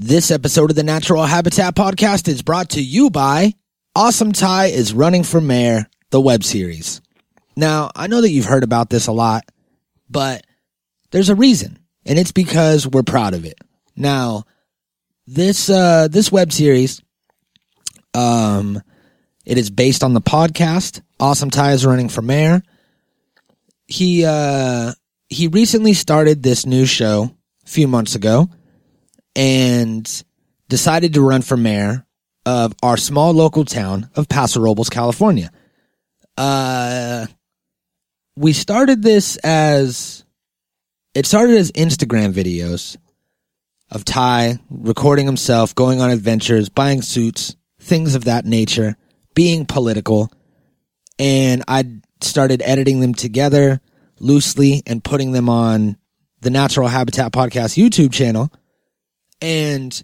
This episode of the Natural Habitat Podcast is brought to you by Awesome Ty is Running for Mayor, the web series. Now, I know that you've heard about this a lot, but there's a reason, and it's because we're proud of it. Now, this uh this web series um it is based on the podcast Awesome Ty is Running for Mayor. He uh he recently started this new show a few months ago and decided to run for mayor of our small local town of Paso Robles, California. Uh, we started this as it started as Instagram videos of Ty recording himself, going on adventures, buying suits, things of that nature, being political. And I started editing them together loosely and putting them on the Natural Habitat Podcast YouTube channel. And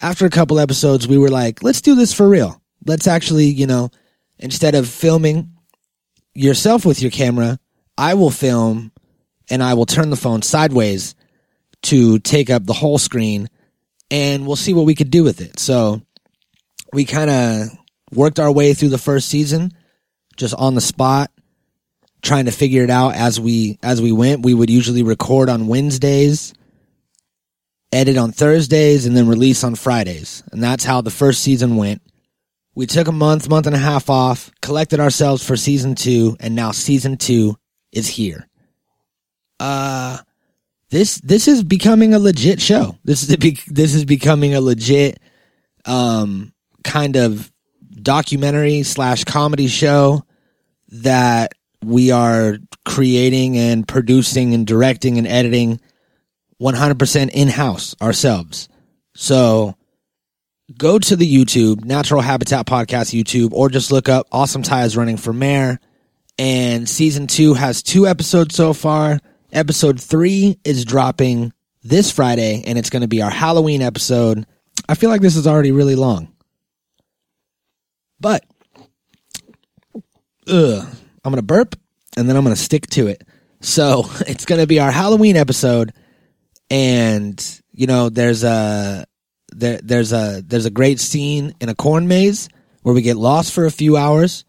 after a couple episodes, we were like, let's do this for real. Let's actually, you know, instead of filming yourself with your camera, I will film and I will turn the phone sideways to take up the whole screen and we'll see what we could do with it. So we kind of worked our way through the first season just on the spot trying to figure it out as we as we went. We would usually record on Wednesdays edit on Thursdays and then release on Fridays. And that's how the first season went. We took a month, month and a half off, collected ourselves for season two, and now season two is here. Uh, this, this is becoming a legit show. This is, this is becoming a legit, um, kind of documentary slash comedy show that we are creating and producing and directing and editing 100% in house ourselves. So go to the YouTube, Natural Habitat Podcast YouTube, or just look up Awesome Ty's Running for Mayor. And season two has two episodes so far. Episode three is dropping this Friday, and it's going to be our Halloween episode. I feel like this is already really long. But, ugh, I'm going to burp and then I'm going to stick to it. So it's going to be our Halloween episode and you know there's a there there's a there's a great scene in a corn maze where we get lost for a few hours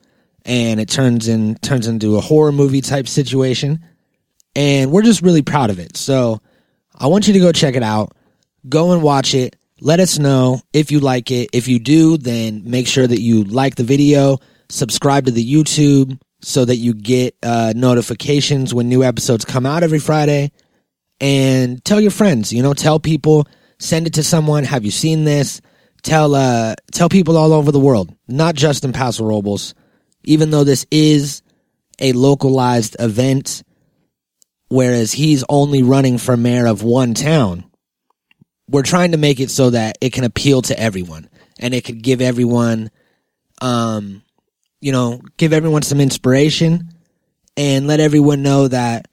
and it turns in turns into a horror movie type situation. And we're just really proud of it. So i want you to go check it out. Go and watch it. Let us know if you like it. If you do then make sure that you like the video. Subscribe to the youtube so that you get uh, notifications when new episodes come out every friday and tell your friends, you know, tell people, send it to someone. Have you seen this? Tell, uh, tell people all over the world, not just in Paso Robles, even though this is a localized event, whereas he's only running for mayor of one town. We're trying to make it so that it can appeal to everyone and it could give everyone, um, you know, give everyone some inspiration and let everyone know that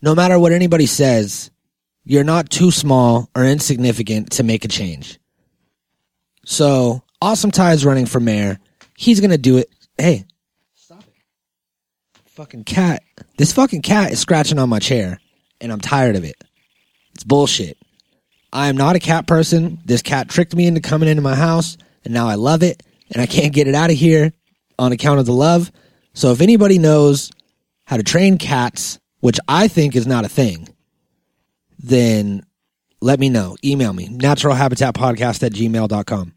no matter what anybody says, you're not too small or insignificant to make a change. So, Awesome Ty is running for mayor. He's going to do it. Hey, stop it. Fucking cat. This fucking cat is scratching on my chair, and I'm tired of it. It's bullshit. I am not a cat person. This cat tricked me into coming into my house, and now I love it, and I can't get it out of here on account of the love. So, if anybody knows how to train cats, which I think is not a thing, then let me know. Email me, naturalhabitatpodcast at gmail.com.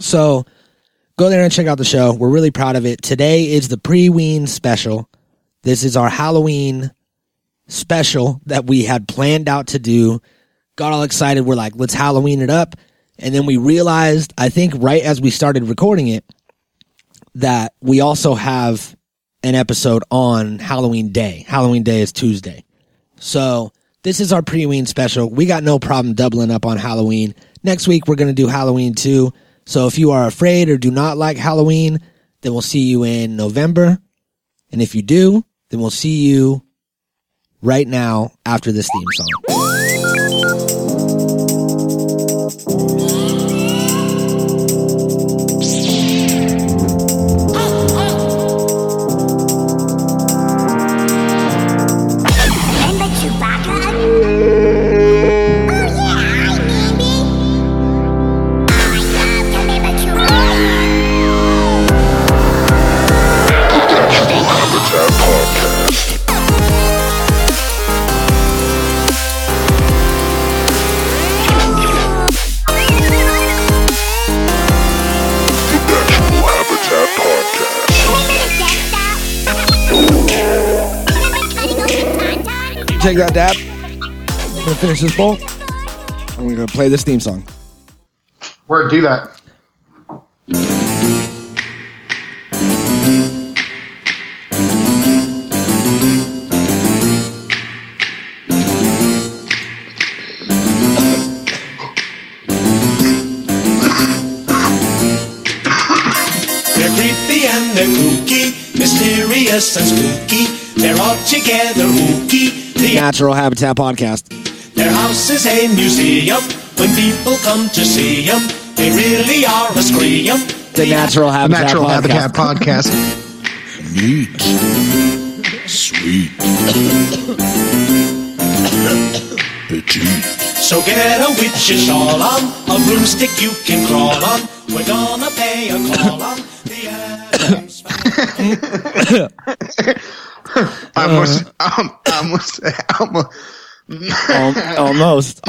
So go there and check out the show. We're really proud of it. Today is the pre-ween special. This is our Halloween special that we had planned out to do. Got all excited. We're like, let's Halloween it up. And then we realized, I think right as we started recording it, that we also have an episode on Halloween Day. Halloween Day is Tuesday. So this is our pre-ween special. We got no problem doubling up on Halloween. Next week we're going to do Halloween too. So if you are afraid or do not like Halloween, then we'll see you in November. And if you do, then we'll see you right now after this theme song. Take that dab. I'm gonna finish this bowl. And we're gonna play this theme song. Where do that? Natural Habitat Podcast. Their house is a museum. When people come to see them, they really are a scream. The Natural Habitat Natural Podcast. Habitat Podcast. Neat. Sweet. Petite. So get a witch's shawl on, a broomstick you can crawl on. We're gonna pay a call on the Addams family. I almost, I almost, almost,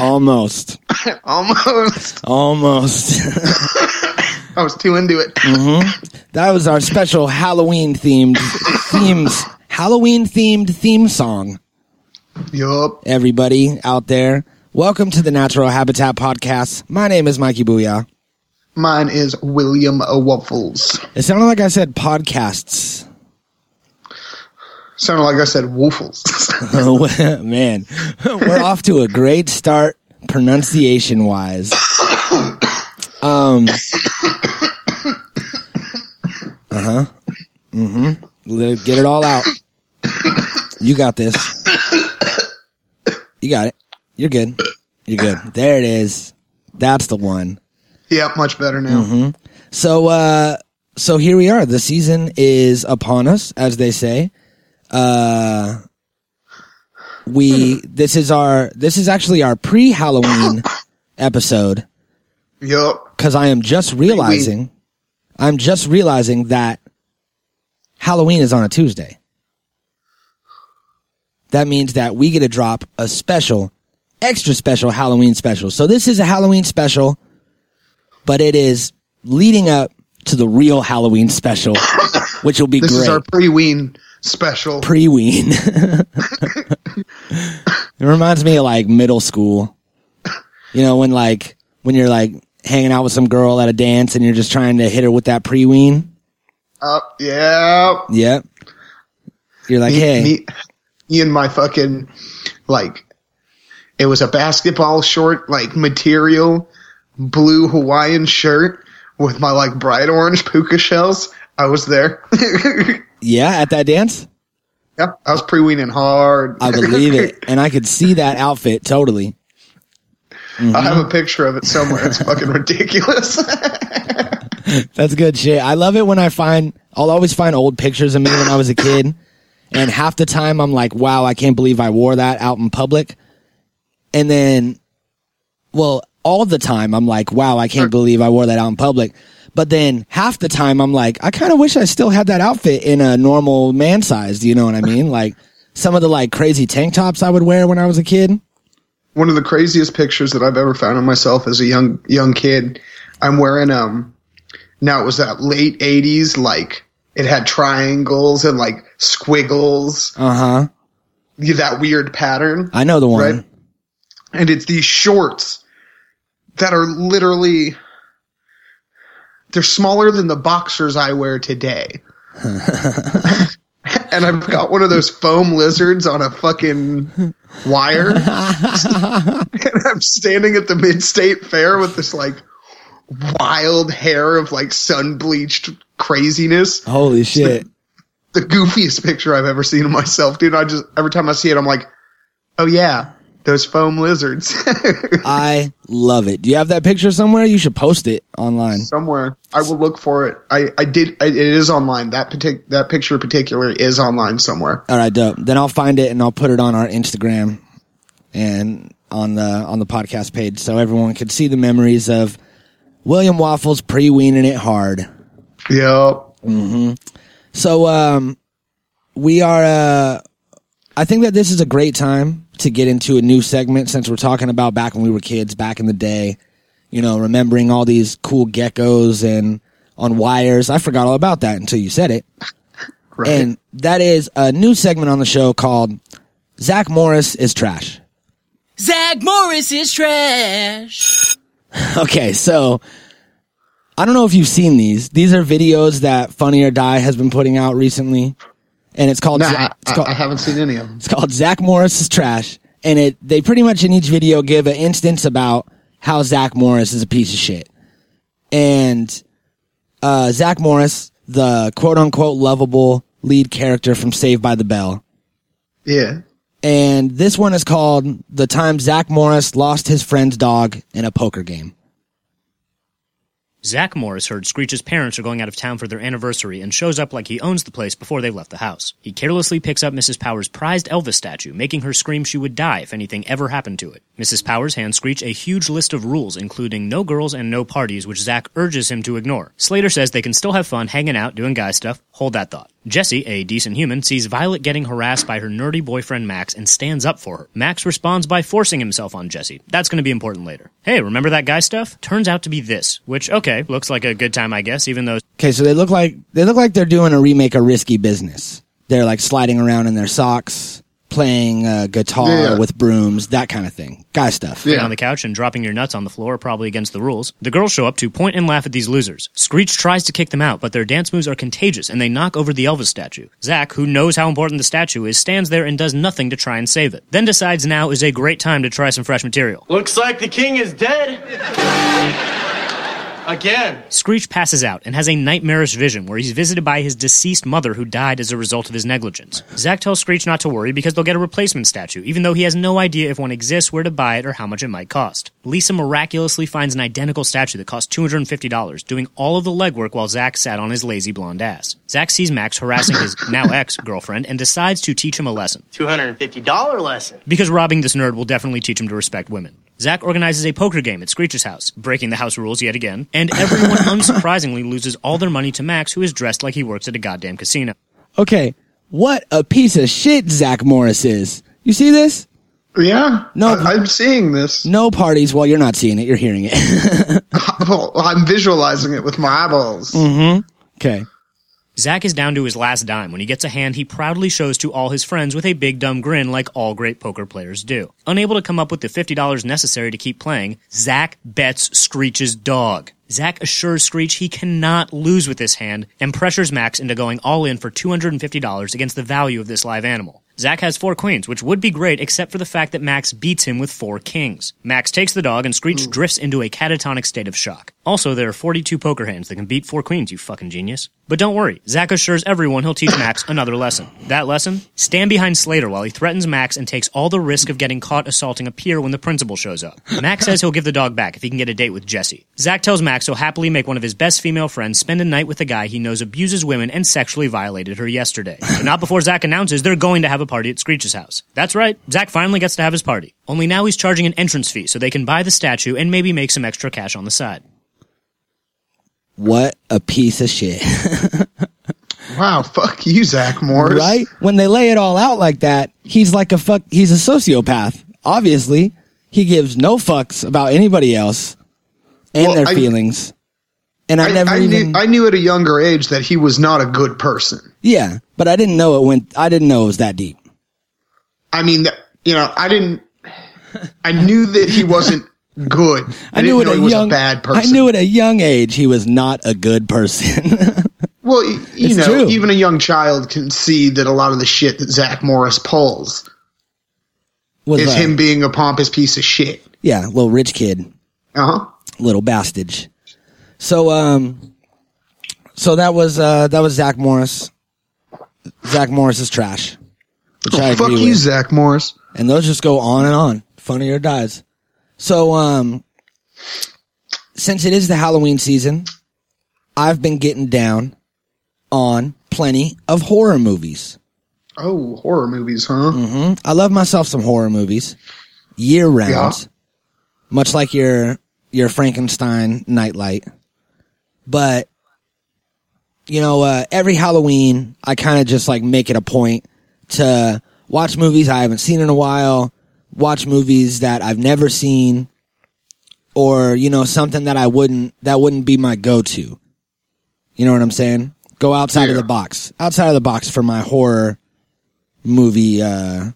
almost, almost, almost. almost. I was too into it. Mm-hmm. that was our special Halloween themed themes. Halloween themed theme song. Yup. Everybody out there, welcome to the Natural Habitat Podcast. My name is Mikey Booyah. Mine is William Waffles. It sounded like I said podcasts. Sounded like I said woofles. Man, we're off to a great start pronunciation wise. Um. Uh huh. Mm hmm. Get it all out. You got this. You got it. You're good. You're good. There it is. That's the one. yep, much better now. So, uh, so here we are. The season is upon us, as they say. Uh, we, this is our, this is actually our pre-Halloween episode Yup. because I am just realizing, I'm just realizing that Halloween is on a Tuesday. That means that we get to drop a special, extra special Halloween special. So this is a Halloween special, but it is leading up to the real Halloween special, which will be This great. is our pre-ween special. pre-ween. it reminds me of like middle school. You know, when like when you're like hanging out with some girl at a dance and you're just trying to hit her with that pre-ween. Uh, yeah. Yep. You're like, Me, hey, me, me and my fucking, like, it was a basketball short, like, material, blue Hawaiian shirt with my, like, bright orange puka shells. I was there. yeah, at that dance, yeah, I was pre-weening hard. I believe it, and I could see that outfit totally. I have a mm-hmm. picture of it somewhere. It's fucking ridiculous. That's good shit. I love it when I find, I'll always find old pictures of me when I was a kid. And half the time I'm like, wow, I can't believe I wore that out in public. And then, well, all the time I'm like, wow, I can't believe I wore that out in public. But then half the time I'm like, I kind of wish I still had that outfit in a normal man size. Do you know what I mean? Like some of the like crazy tank tops I would wear when I was a kid. One of the craziest pictures that I've ever found of myself as a young young kid. I'm wearing um. Now it was that late '80s, like it had triangles and like squiggles. Uh huh. That weird pattern. I know the one. Right. and it's these shorts that are literally they're smaller than the boxers I wear today. and I've got one of those foam lizards on a fucking wire. and I'm standing at the mid state fair with this like wild hair of like sun bleached craziness. Holy shit. The goofiest picture I've ever seen of myself, dude. I just every time I see it, I'm like, oh yeah, those foam lizards. I love it. Do you have that picture somewhere? You should post it online. somewhere. I will look for it. I, I did. I, it is online. That partic- that picture in particular is online somewhere. All right, dope. Then I'll find it and I'll put it on our Instagram and on the on the podcast page so everyone can see the memories of William Waffles pre-weening it hard. Yep. So um we are uh I think that this is a great time to get into a new segment since we're talking about back when we were kids back in the day. You know, remembering all these cool geckos and on wires. I forgot all about that until you said it. Right. And that is a new segment on the show called Zach Morris is trash. Zach Morris is trash. Okay, so I don't know if you've seen these. These are videos that Funny or Die has been putting out recently, and it's called. Nah, Zach- I, it's called I haven't seen any of them. It's called Zach Morris is trash, and it they pretty much in each video give an instance about how Zach Morris is a piece of shit, and uh, Zach Morris, the quote unquote lovable lead character from Saved by the Bell, Yeah. and this one is called "The Time Zach Morris Lost His Friend's Dog in a Poker Game." Zach Morris heard Screech's parents are going out of town for their anniversary and shows up like he owns the place before they've left the house. He carelessly picks up Mrs. Powers' prized Elvis statue, making her scream she would die if anything ever happened to it. Mrs. Powers hands Screech a huge list of rules, including no girls and no parties, which Zach urges him to ignore. Slater says they can still have fun hanging out, doing guy stuff. Hold that thought. Jesse, a decent human, sees Violet getting harassed by her nerdy boyfriend Max and stands up for her. Max responds by forcing himself on Jesse. That's going to be important later. Hey, remember that guy stuff? Turns out to be this, which, okay, looks like a good time, I guess, even though Okay, so they look like they look like they're doing a remake of Risky Business. They're like sliding around in their socks, playing uh, guitar Yeah. with brooms, that kind of thing. Guy stuff. Yeah. on the couch and dropping your nuts on the floor are probably against the rules. The girls show up to point and laugh at these losers. Screech tries to kick them out, but their dance moves are contagious and they knock over the Elvis statue. Zach, who knows how important the statue is, stands there and does nothing to try and save it. Then decides now is a great time to try some fresh material. Looks like the king is dead. Again. Screech passes out and has a nightmarish vision where he's visited by his deceased mother who died as a result of his negligence. Zach tells Screech not to worry because they'll get a replacement statue, even though he has no idea if one exists, where to buy it, or how much it might cost. Lisa miraculously finds an identical statue that costs $250, doing all of the legwork while Zach sat on his lazy blonde ass. Zach sees Max harassing his now ex girlfriend and decides to teach him a lesson. $250 lesson. Because robbing this nerd will definitely teach him to respect women. Zach organizes a poker game at Screech's house, breaking the house rules yet again, and everyone unsurprisingly loses all their money to Max, who is dressed like he works at a goddamn casino. Okay, what a piece of shit Zach Morris is. You see this? Yeah. No. I, I'm seeing this. No parties. Well, you're not seeing it. You're hearing it. Well, I'm visualizing it with my eyeballs. Mm-hmm. okay. Zach is down to his last dime. When he gets a hand, he proudly shows to all his friends with a big dumb grin like all great poker players do. Unable to come up with the $50 necessary to keep playing, Zach bets Screech's dog. Zach assures Screech he cannot lose with this hand and pressures Max into going all in for $250 against the value of this live animal. Zach has four queens, which would be great except for the fact that Max beats him with four kings. Max takes the dog and Screech drifts into a catatonic state of shock. Also, there are 42 poker hands that can beat four queens, you fucking genius. But don't worry, Zach assures everyone he'll teach Max another lesson. That lesson? Stand behind Slater while he threatens Max and takes all the risk of getting caught assaulting a peer when the principal shows up. Max says he'll give the dog back if he can get a date with Jesse. Zach tells Max he'll happily make one of his best female friends spend a night with a guy he knows abuses women and sexually violated her yesterday. But not before Zach announces they're going to have a party at Screech's house. That's right, Zach finally gets to have his party. Only now he's charging an entrance fee so they can buy the statue and maybe make some extra cash on the side. What a piece of shit. Wow. Fuck you, Zach Morris. right? When they lay it all out like that, he's like a fuck. He's a sociopath. Obviously, he gives no fucks about anybody else and Well, their I- feelings. And I, I, never I even, knew I knew at a younger age that he was not a good person. yeah, but I didn't know it went. I didn't know it was that deep. I mean, you know, I didn't. I knew that he wasn't good. I, I knew at he a was young. a bad person. I knew at a young age he was not a good person. Well, you It's know, true. even a young child can see that a lot of the shit that Zach Morris pulls was is uh, him being a pompous piece of shit. Yeah, little rich kid. Uh huh. little bastage. So um so that was uh that was Zach Morris. Zach Morris is trash. I Fuck you, with. Zach Morris. And those just go on and on. Funny or Die's. So um since it is the Halloween season, I've been getting down on plenty of horror movies. Oh, horror movies, huh? I love myself some horror movies year round. Yeah. Much like your your Frankenstein nightlight. But you know, uh, every Halloween I kind of just like make it a point to watch movies I haven't seen in a while, watch movies that I've never seen or you know something that I wouldn't that wouldn't be my go-to. You know what I'm saying? Go outside of the box. Outside of the box for my horror movie uh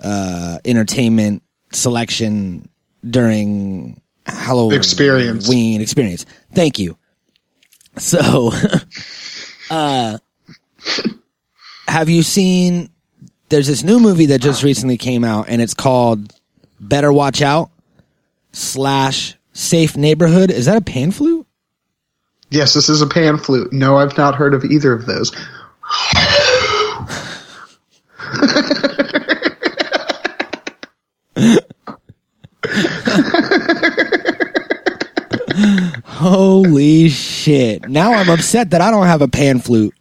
uh, entertainment selection during Halloween Experience. Ween experience. Thank you. So, uh, have you seen? There's this new movie that just recently came out, and it's called "Better Watch Out" slash Safe Neighborhood. Is that a pan flute? Yes, this is a pan flute. No, I've not heard of either of those. Holy shit! Now I'm upset that I don't have a pan flute.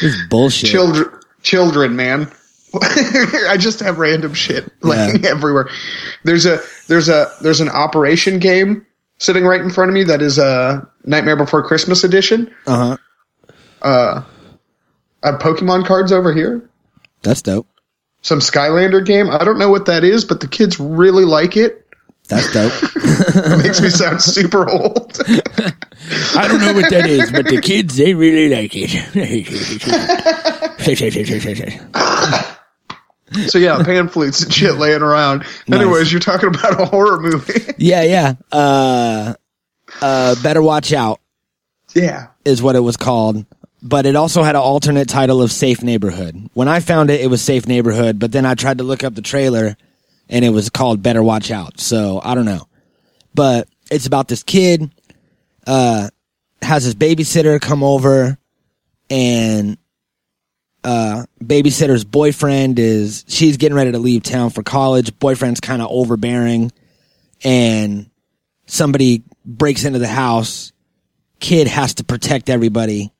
This is bullshit. Children, children, man. I just have random shit like Yeah. everywhere. There's a there's a there's an operation game sitting right in front of me that is a Nightmare Before Christmas edition. Uh huh. I have Pokemon cards over here. That's dope. Some Skylander game. I don't know what that is, but the kids really like it. That's dope. It makes me sound super old. I don't know what that is, but the kids they really like it. So yeah, pan flutes and shit laying around. Anyways, you're talking about a horror movie. yeah, yeah. Uh, uh, better watch out yeah. is what it was called. But it also had an alternate title of Safe Neighborhood. When I found it, it was Safe Neighborhood, but then I tried to look up the trailer and it was called Better Watch Out. So I don't know. But it's about this kid, uh, has his babysitter come over and, uh, babysitter's boyfriend is, she's getting ready to leave town for college. Boyfriend's kind of overbearing and somebody breaks into the house. Kid has to protect everybody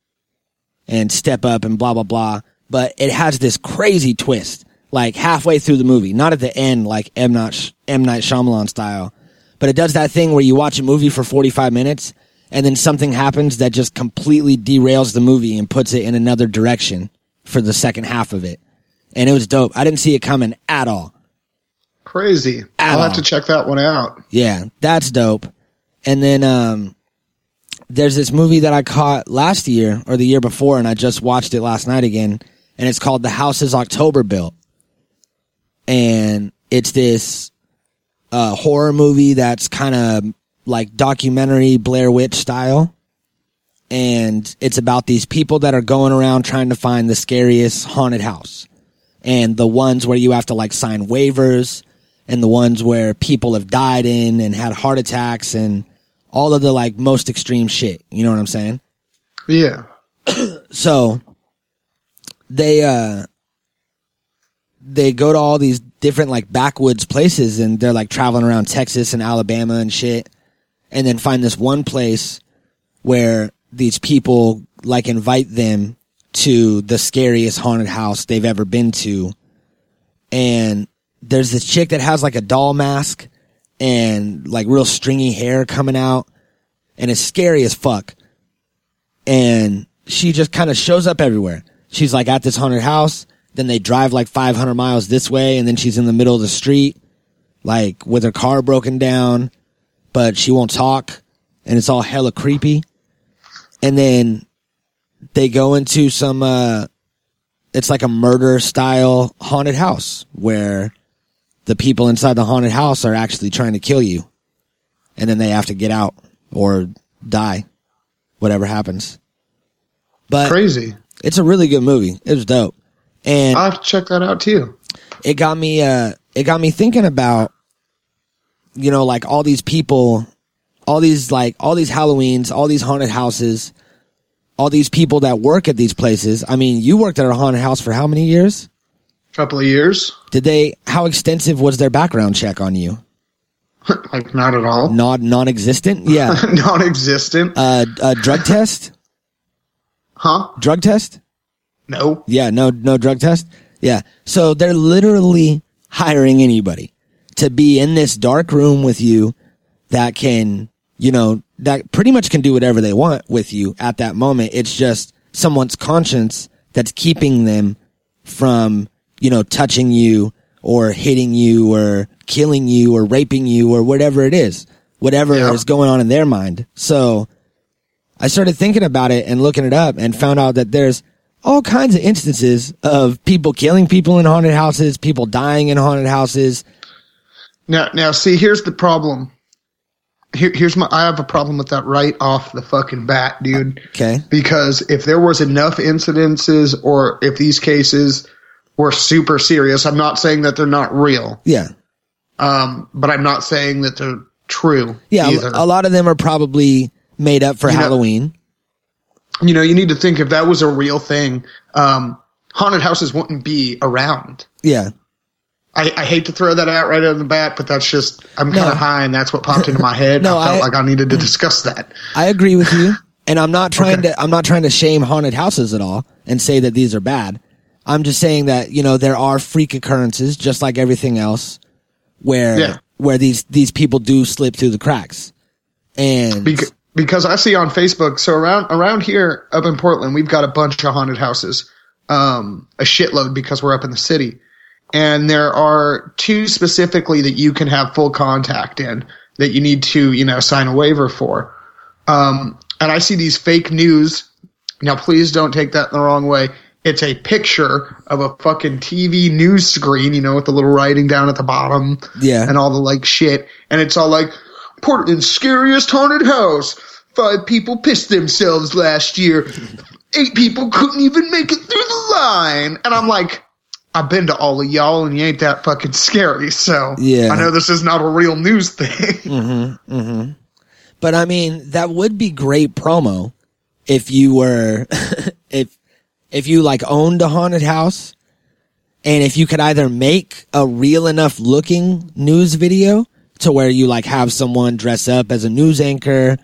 and step up and blah blah blah. But it has this crazy twist, like halfway through the movie, not at the end, like M Night M Night Shyamalan style, but it does that thing where you watch a movie for forty five minutes and then something happens that just completely derails the movie and puts it in another direction for the second half of it, and it was dope. I didn't see it coming at all. Crazy. At I'll have to check that one out. Yeah, that's dope. And then um there's this movie that I caught last year or the year before and I just watched it last night again and it's called The Houses October Built. And it's this uh horror movie that's kind of like documentary Blair Witch style. And it's about these people that are going around trying to find the scariest haunted house. And the ones where you have to like sign waivers and the ones where people have died in and had heart attacks and all of the like most extreme shit. You know what I'm saying? Yeah. So they uh they go to all these different like backwoods places and they're like traveling around Texas and Alabama and shit and then find this one place where these people like invite them to the scariest haunted house they've ever been to and there's this chick that has like a doll mask and like real stringy hair coming out and it's scary as fuck and she just kind of shows up everywhere. She's like at this haunted house, then they drive like 500 miles this way, and then she's in the middle of the street, like with her car broken down, but she won't talk, and it's all hella creepy. And then they go into some, uh, it's like a murder style haunted house where the people inside the haunted house are actually trying to kill you. And then they have to get out or die, whatever happens. But Crazy. it's a really good movie. It was dope. And I'll have to check that out too. it got me uh it got me thinking about you know like all these people all these like all these halloweens all these haunted houses all these people that work at these places i mean you worked at a haunted house for how many years couple of years. did they how extensive was their background check on you like not at all. non non-existent yeah Non-existent. uh, uh drug test huh? drug test No. Yeah, no, no drug test. Yeah. So they're literally hiring anybody to be in this dark room with you that can, you know, that pretty much can do whatever they want with you at that moment. It's just someone's conscience that's keeping them from, you know, touching you or hitting you or killing you or raping you or whatever it is, whatever Yeah. is going on in their mind. So I started thinking about it and looking it up and found out that there's all kinds of instances of people killing people in haunted houses, people dying in haunted houses. Now, now, see, here's the problem. Here, here's my. I have a problem with that right off the fucking bat, dude. Okay. Because if there was enough incidences, or if these cases were super serious, I'm not saying that they're not real. Yeah. Um, but I'm not saying that they're true. Yeah. either. A, lot of them are probably made up for You know- Halloween. you know, you need to think if that was a real thing, um, haunted houses wouldn't be around. Yeah. I, I hate to throw that out right out of the bat, but that's just I'm kind No. of high, and that's what popped into my head. No, I felt I- like I needed to discuss that. I agree with you. And I'm not trying to I'm not trying to shame haunted houses at all and say that these are bad. I'm just saying that, you know, there are freak occurrences just like everything else where Yeah. where these these people do slip through the cracks. And Bec- because I see on Facebook, so around around here up in Portland, we've got a bunch of haunted houses, um, a shitload because we're up in the city, and there are two specifically that you can have full contact in that you need to you know sign a waiver for. Um, and I see these fake news. Now, please don't take that in the wrong way. It's a picture of a fucking TV news screen, you know, with the little writing down at the bottom Yeah. and all the like shit. And it's all like, Portland's scariest haunted house. Five people pissed themselves last year. Eight people couldn't even make it through the line. And I'm like, I've been to all of y'all and you ain't that fucking scary. So Yeah. I know this is not a real news thing. Mm-hmm, mm-hmm. But I mean, that would be great promo if you were if if you like owned a haunted house and if you could either make a real enough looking news video to where you like have someone dress up as a news anchor,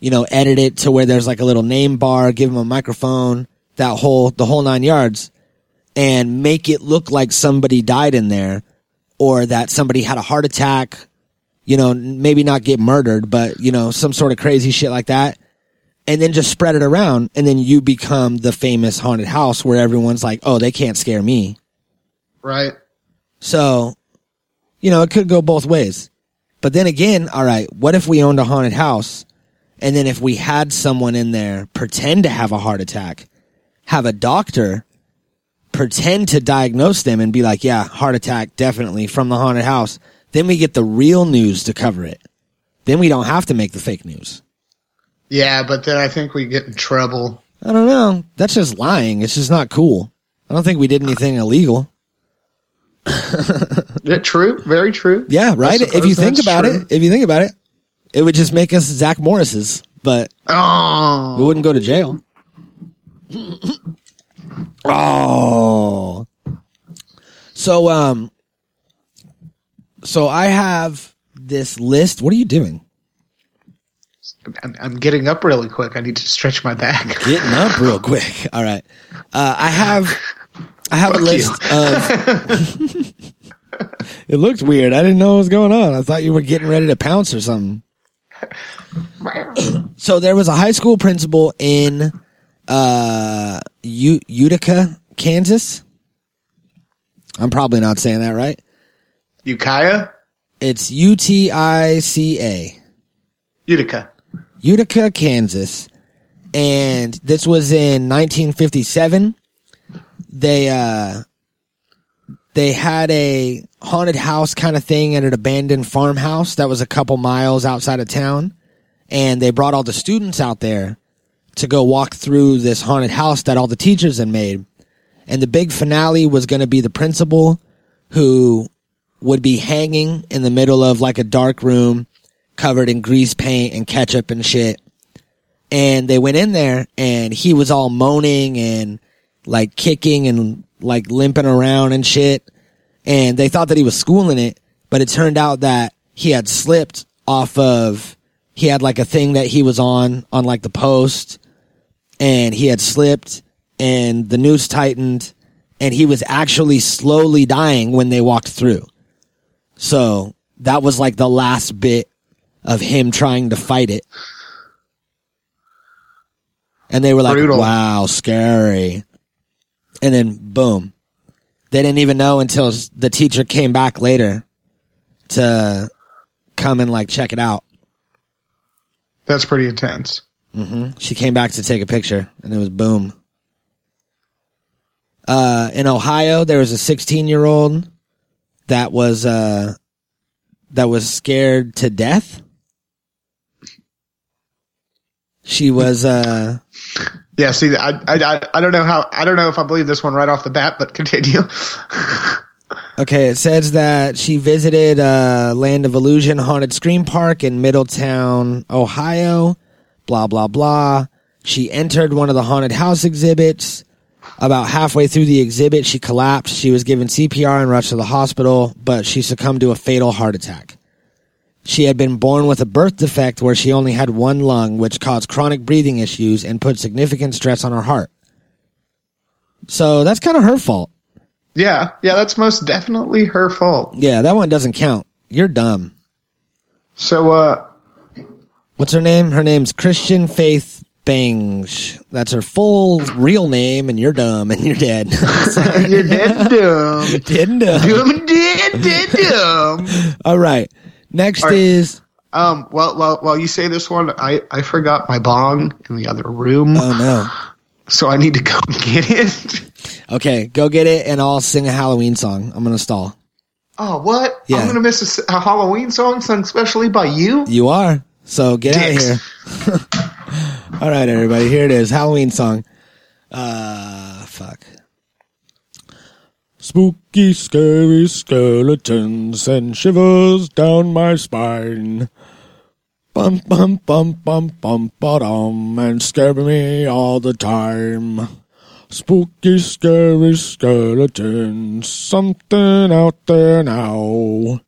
you know, edit it to where there's like a little name bar, give them a microphone, that whole the whole 9 yards and make it look like somebody died in there or that somebody had a heart attack you know, maybe not get murdered, but you know, some sort of crazy shit like that. And then just spread it around and then you become the famous haunted house where everyone's like, "Oh, they can't scare me." right? So, you know, it could go both ways. But then again, all right, what if we owned a haunted house and then if we had someone in there pretend to have a heart attack, have a doctor pretend to diagnose them and be like, "Yeah, heart attack definitely from the haunted house." Then we get the real news to cover it. Then we don't have to make the fake news. Yeah, but then I think we get in trouble. I don't know. That's just lying. It's just not cool. I don't think we did anything illegal. Yeah, true. Very true. Yeah, right. If you think about true. it, if you think about it, it would just make us Zach Morris's, but oh. we Oh, wouldn't go to jail. oh. So um so I have this list. What are you doing? I'm, I'm getting up really quick. I need to stretch my back. Getting up real quick. All right. Uh I have I have a Fuck you. list of It looked weird. I didn't know what was going on. I thought you were getting ready to pounce or something. so there was a high school principal in uh U- Utica, Kansas. I'm probably not saying that right. Ukiah, It's U T I C A. Utica. Utica, Kansas. And this was in 1957. They, uh, they had a haunted house kind of thing at an abandoned farmhouse that was a couple miles outside of town. And they brought all the students out there to go walk through this haunted house that all the teachers had made. And the big finale was going to be the principal who would be hanging in the middle of like a dark room covered in grease paint and ketchup and shit. And they went in there and he was all moaning and like kicking and like limping around and shit. And they thought that he was schooling it, but it turned out that he had slipped off of, he had like a thing that he was on, on like the post and he had slipped and the noose tightened and he was actually slowly dying when they walked through. So that was like the last bit of him trying to fight it. And they were like, Brutal. wow, scary. And then boom. They didn't even know until the teacher came back later to come and like check it out. That's pretty intense. She came back to take a picture and it was boom. Uh, in Ohio, there was a 16 year old that was uh, that was scared to death. She was uh, Yeah, see, I, I, I, I don't know how, I don't know if I believe this one right off the bat, but continue. Okay, it says that she visited uh, Land of Illusion Haunted Scream Park in Middletown, Ohio. Blah blah blah. She entered one of the haunted house exhibits. About halfway through the exhibit, she collapsed. She was given CPR and rushed to the hospital, but she succumbed to a fatal heart attack. She had been born with a birth defect where she only had one lung, which caused chronic breathing issues and put significant stress on her heart. So that's kind of her fault. yeah, yeah, that's most definitely her fault. Yeah, that one doesn't count. You're dumb. So, uh, What's her name? Her name's Christian Faith Bangs. That's her full real name, and you're dumb and you're dead. you're dead dumb. dead dumb. Dumb, dead, dead dumb. All right. Next All right. is Um, well, while, while you say this one, I, I forgot my bong in the other room, oh no. so I need to go get it. Okay, go get it, and I'll sing a Halloween song. I'm gonna stall. Oh, what? Yeah. I'm gonna miss a Halloween song sung specially by you? You are. So get out of here. All right, everybody. Here it is. Halloween song. Uh, fuck. Spooky, scary skeletons send shivers down my spine. Bum bum bum bum bum ba-dum and scare me all the time. Spooky, scary skeletons, something out there now.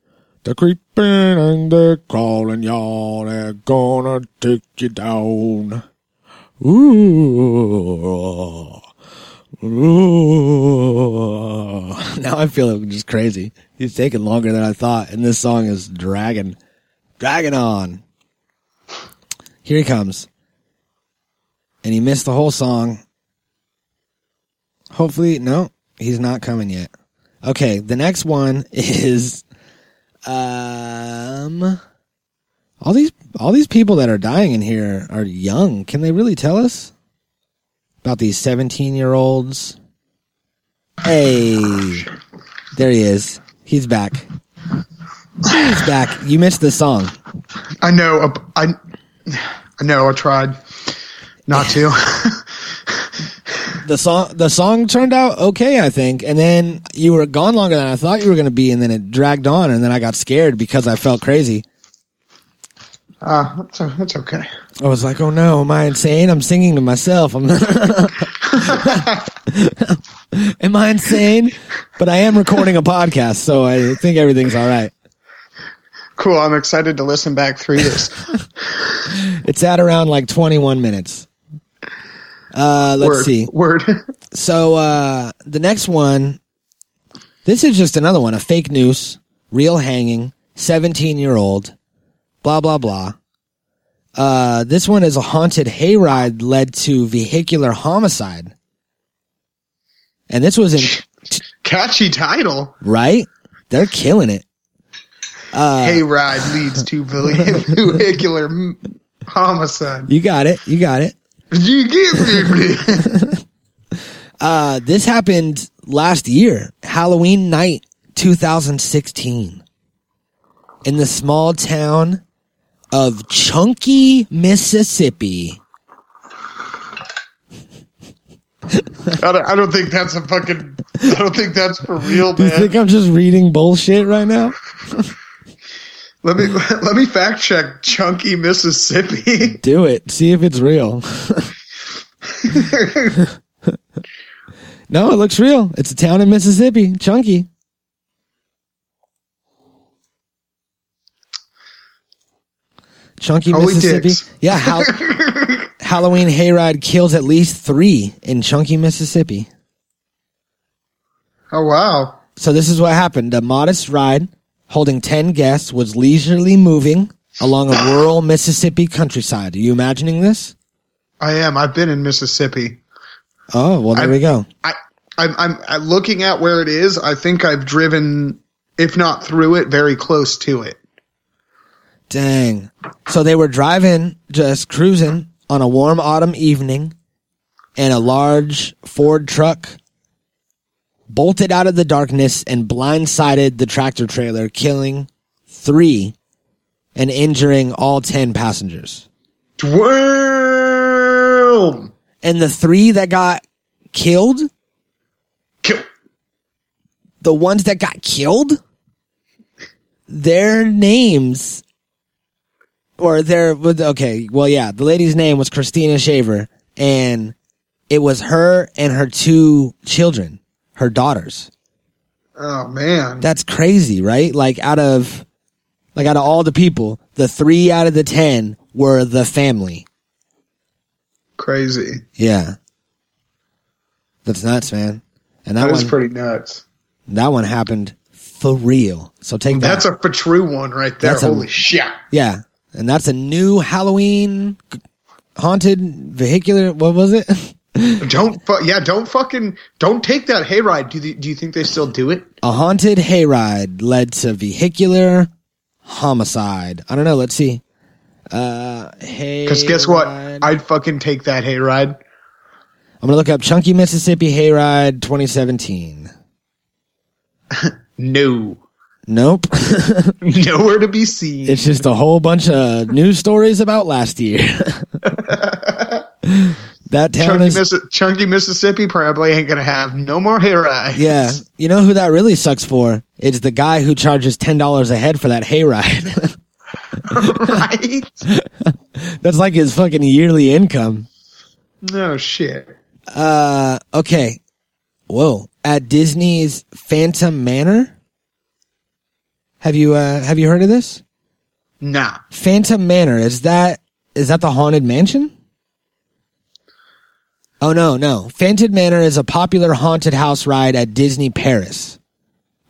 They're creeping and they're crawling, y'all. They're gonna take you down. Ooh. Ooh. Now I feel just crazy. He's taking longer than I thought, and this song is dragging. Dragging on. Here he comes. And he missed the whole song. Hopefully, no, he's not coming yet. Okay, the next one is um all these all these people that are dying in here are young. Can they really tell us about these 17-year-olds? Hey. There he is. He's back. He's back. You missed the song. I know. I, I know. I tried not to. The song the song turned out okay, I think. And then you were gone longer than I thought you were going to be and then it dragged on and then I got scared because I felt crazy. uh, that's, that's okay. I was like, "Oh no, am I insane? I'm singing to myself. I'm Am I insane? But I am recording a podcast, so I think everything's all right. Cool. I'm excited to listen back through this. It's at around like 21 minutes. Uh, let's Word. see. Word. So uh, the next one, this is just another one, a fake news, real hanging, 17 year old, blah blah blah. Uh, this one is a haunted hayride led to vehicular homicide, and this was in Catchy title. right. They're killing it. Uh, Hayride leads to vehicular homicide. You got it. You got it. You get me? Uh, this happened last year, Halloween night, 2016, in the small town of Chunky, Mississippi. I don't, I don't think that's a fucking. I don't think that's for real, Do you think I'm just reading bullshit right now? Let me let me fact check Chunky, Mississippi. Do it. See if it's real. no, it looks real. It's a town in Mississippi. Chunky. Chunky, Holy Mississippi. dicks. Yeah, Hal- Halloween hayride kills at least three in Chunky, Mississippi. Oh wow! So this is what happened. A modest ride holding 10 guests was leisurely moving along a rural Mississippi countryside. Are you imagining this? I am. I've been in Mississippi. Oh, well, there I'm- we go. I, I'm, I'm I'm looking at where it is. I think I've driven, if not through it, very close to it. Dang. So they were driving, just cruising on a warm autumn evening, and a large Ford truck bolted out of the darkness and blindsided the tractor trailer, killing three and injuring all 10 passengers. Damn. And the three that got killed, Kill. the ones that got killed, their names or their okay, well yeah, the lady's name was Christina Shaver and it was her and her two children, her daughters. Oh man. That's crazy, right? Like out of like out of all the people, the 3 out of the 10 were the family. Crazy. Yeah. That's nuts, man. And that, That one pretty nuts. that one happened for real. So take that. That's a for true one right there. That's a- Holy shit. Yeah, and that's a new Halloween haunted vehicular. What was it? Don't fu- yeah, don't fucking don't take that hayride. Do you, do you think they still do it? a haunted hayride led to vehicular homicide. I don't know. Let's see. Uh, hey. Because guess what? I'd fucking take that hayride. I'm gonna look up Chunky Mississippi Hayride 2017. No. Nope. Nowhere to be seen. it's just a whole bunch of news stories about last year. That town Chunky, is. Missi- Chunky Mississippi probably ain't gonna have no more hayrides. yeah, you know who that really sucks for? It's the guy who charges ten dollars a head for that hayride. right? That's like his fucking yearly income. No shit. Uh, okay. Whoa. At Disney's Phantom Manor. Have you, uh, have you heard of this? Nah. Phantom Manor. Is that, is that the haunted mansion? Oh no, no. Phantom Manor is a popular haunted house ride at Disney Paris.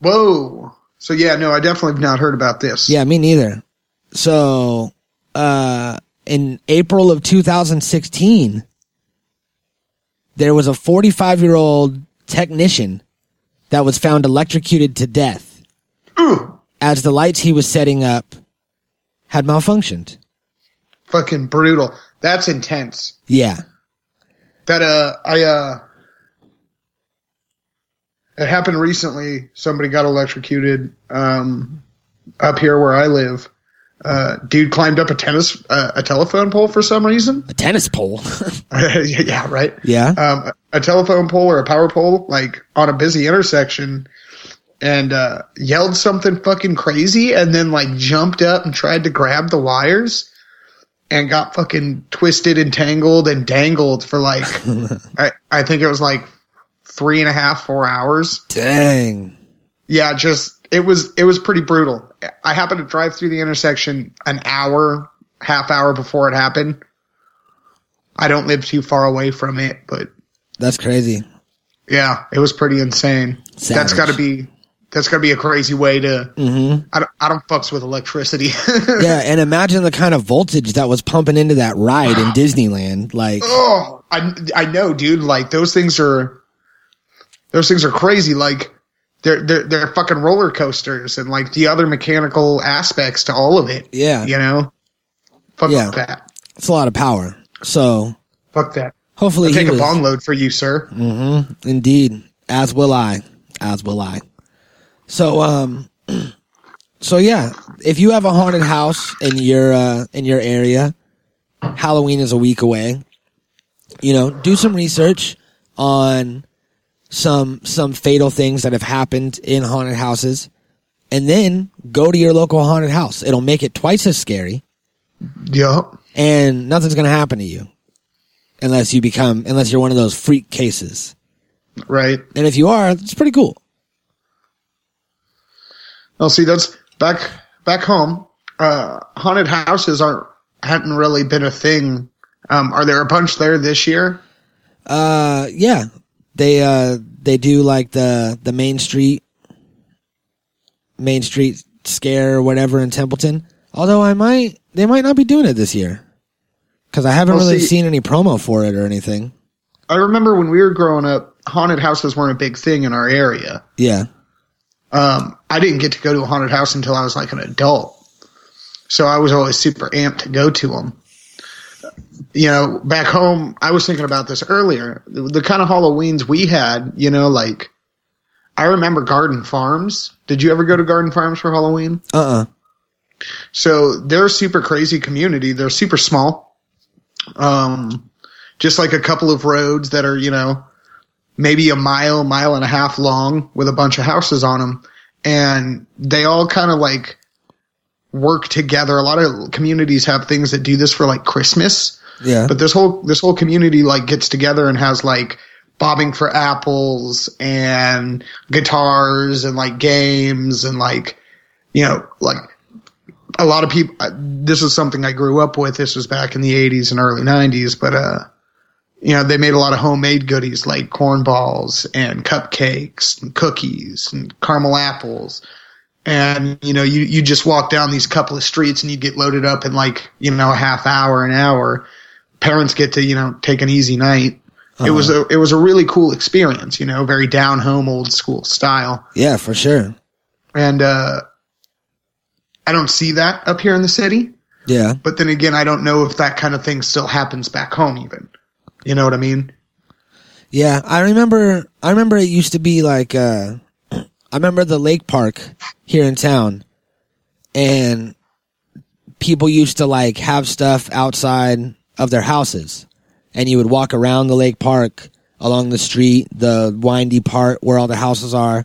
Whoa. So yeah, no, I definitely have not heard about this. Yeah, me neither. So, uh, in April of 2016, there was a 45 year old technician that was found electrocuted to death as the lights he was setting up had malfunctioned. Fucking brutal. That's intense. Yeah. That uh I uh it happened recently. Somebody got electrocuted um up here where I live. Uh dude climbed up a tennis uh, a telephone pole for some reason. A tennis pole. yeah, right. yeah. um, a telephone pole or a power pole, like on a busy intersection, and uh, yelled something fucking crazy, and then like jumped up and tried to grab the wires, and got fucking twisted and tangled and dangled for like, I, I think it was like three and a half, four hours. Dang. Yeah, just it was it was pretty brutal. I happened to drive through the intersection an hour, half hour before it happened. I don't live too far away from it, but That's crazy. yeah, it was pretty insane. That's got to be that's to be a crazy way to. I don't I don't fucks with electricity. Yeah. And imagine the kind of voltage that was pumping into that ride in Disneyland. Like, oh, I I know, dude. Like those things are those things are crazy. Like they're they're they're fucking roller coasters and like the other mechanical aspects to all of it. Yeah. you know. Fuck Yeah. that. it's a lot of power. So Fuck that. hopefully Take he a was, bong load for you, sir. Mm-hmm. Indeed. As will I. As will I. So, um, so yeah, if you have a haunted house in your, uh, in your area, Halloween is a week away. You know, do some research on some, some fatal things that have happened in haunted houses and then go to your local haunted house. It'll make it twice as scary Yup. and nothing's going to happen to you unless you become, unless you're one of those freak cases. Right. And if you are, it's pretty cool. Well, see, that's back back home. Uh, haunted houses aren't hadn't really been a thing. Um, are there a bunch there this year? Uh, yeah, they uh they do like the the Main Street Main Street scare or whatever in Templeton. Although I might they might not be doing it this year because I haven't Well, really see- seen any promo for it or anything. I remember when we were growing up, haunted houses weren't a big thing in our area. Yeah, Um, I didn't get to go to a haunted house until I was like an adult, so I was always super amped to go to them. You know, back home, I was thinking about this earlier. The, the kind of Halloweens we had, you know, like I remember Garden Farms. Did you ever go to Garden Farms for Halloween? Uh uh So they're a super crazy community. They're super small. Um, just like a couple of roads that are, you know, maybe a mile, mile and a half long with a bunch of houses on them. And they all kind of like work together. A lot of communities have things that do this for like Christmas. Yeah. But this whole, this whole community like gets together and has like bobbing for apples and guitars and like games and like, you know, like a lot of people, uh, this is something I grew up with. This was back in the 80s and early 90s, but, uh, you know, they made a lot of homemade goodies like corn balls and cupcakes and cookies and caramel apples. And, you know, you, you just walk down these couple of streets and you get loaded up in like, you know, a half hour, an hour. Parents get to, you know, take an easy night. It was a, it was a really cool experience, you know, very down home, old school style. Yeah, for sure. And, uh, I don't see that up here in the city. Yeah. But then again, I don't know if that kind of thing still happens back home even. You know what I mean? Yeah, I remember. I remember it used to be like. uh I remember the lake park here in town, and people used to like have stuff outside of their houses, and you would walk around the lake park along the street, the windy part where all the houses are,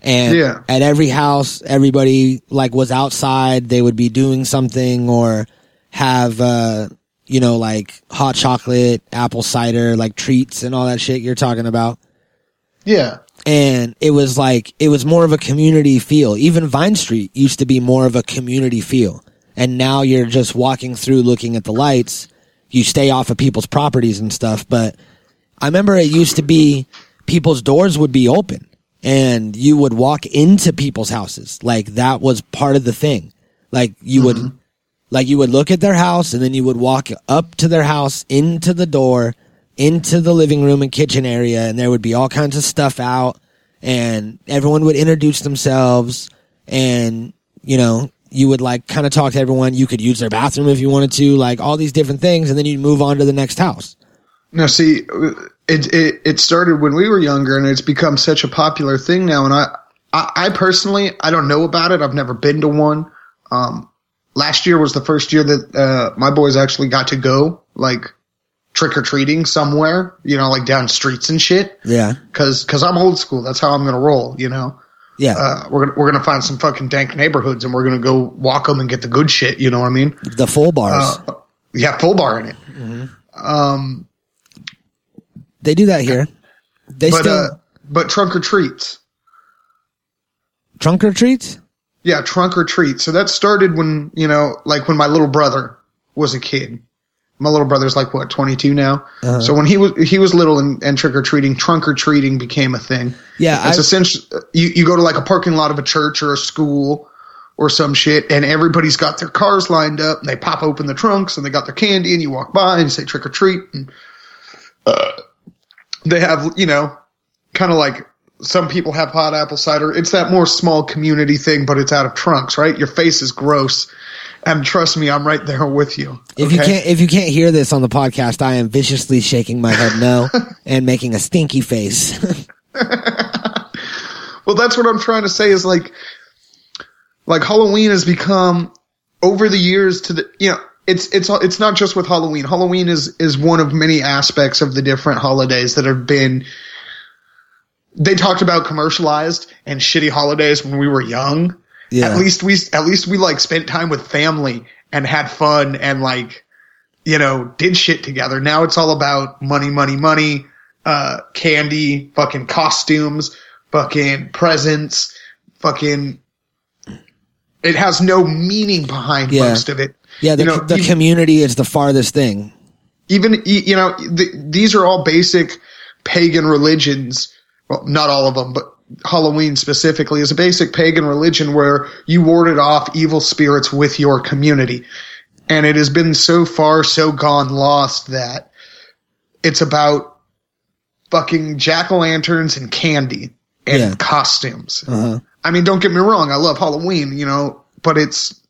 and Yeah. at every house, everybody like was outside. They would be doing something or have. uh you know, like hot chocolate, apple cider, like treats and all that shit you're talking about. Yeah. And it was like, it was more of a community feel. Even Vine Street used to be more of a community feel. And now you're just walking through looking at the lights. You stay off of people's properties and stuff. But I remember it used to be people's doors would be open and you would walk into people's houses. Like that was part of the thing. Like you would, mm-hmm. Like you would look at their house and then you would walk up to their house into the door, into the living room and kitchen area, and there would be all kinds of stuff out, and everyone would introduce themselves, and you know, you would like kind of talk to everyone. You could use their bathroom if you wanted to, like all these different things, and then you'd move on to the next house. Now, see, it, it it started when we were younger, and it's become such a popular thing now. And I, I, I personally, I don't know about it. I've never been to one. Um, last year was the first year that uh, my boys actually got to go like trick or treating somewhere, you know, like down streets and shit. Yeah, Cause, cause I'm old school. That's how I'm gonna roll. You know, yeah. uh, we're gonna we're gonna find some fucking dank neighborhoods, and we're gonna go walk them and get the good shit. You know what I mean? the full bars. Uh, yeah, full bar in it. Um, they do that here. They but still uh, but trunk or treats. trunk or treats. Yeah, trunk or treat. So that started when, you know, like when my little brother was a kid. My little brother's like what, 22 now? So when he was he was little and, and trick or treating, trunk or treating became a thing. Yeah, It's I- essentially you, you go to like a parking lot of a church or a school or some shit and everybody's got their cars lined up and they pop open the trunks and they got their candy and you walk by and you say trick or treat and uh, they have, you know, kind of like some people have hot apple cider. It's that more small community thing, but it's out of trunks, right? Your face is gross. And trust me, I'm right there with you. If you can't if you can't hear this on the podcast, I am viciously shaking my head no and making a stinky face. Well, that's what I'm trying to say is like, like Halloween has become over the years to the, you know, it's, it's, it's not just with Halloween. Halloween is, is one of many aspects of the different holidays that have been, they talked about commercialized and shitty holidays when we were young. Yeah. At least we, at least we like spent time with family and had fun and like, you know, did shit together. Now it's all about money, money, money, uh, candy, fucking costumes, fucking presents, fucking. It has no meaning behind Yeah. most of it. Yeah, the, You know, the even- community is the farthest thing. even you know th these are all basic pagan religions well not all of them but halloween specifically is a basic pagan religion where you warded off evil spirits with your community and it has been so far so gone lost that it's about fucking jack-o'-lanterns and candy and Yeah. costumes Uh-huh. i mean don't get me wrong i love halloween you know but it's